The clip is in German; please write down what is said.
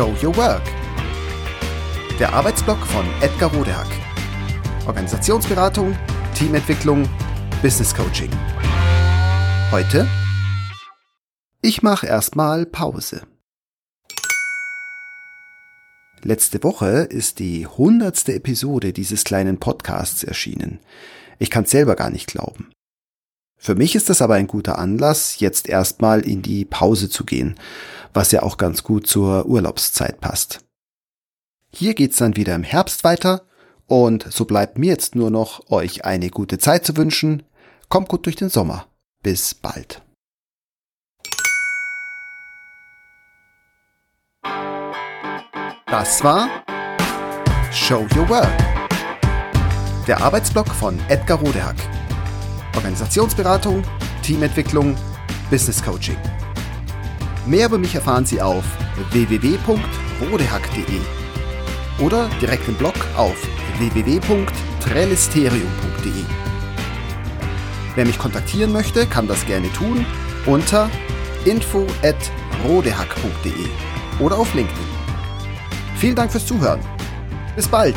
Show Your Work. Der Arbeitsblock von Edgar Rodehack. Organisationsberatung, Teamentwicklung, Business Coaching. Heute Ich mache erstmal Pause. Letzte Woche ist die hundertste Episode dieses kleinen Podcasts erschienen. Ich kann selber gar nicht glauben. Für mich ist das aber ein guter Anlass, jetzt erstmal in die Pause zu gehen, was ja auch ganz gut zur Urlaubszeit passt. Hier geht's dann wieder im Herbst weiter und so bleibt mir jetzt nur noch, euch eine gute Zeit zu wünschen. Kommt gut durch den Sommer. Bis bald. Das war Show Your Work. Der Arbeitsblock von Edgar Rodehack. Organisationsberatung, Teamentwicklung, Business Coaching. Mehr über mich erfahren Sie auf www.rodehack.de oder direkt im Blog auf www.trellisterium.de. Wer mich kontaktieren möchte, kann das gerne tun unter info@rodehack.de oder auf LinkedIn. Vielen Dank fürs Zuhören. Bis bald.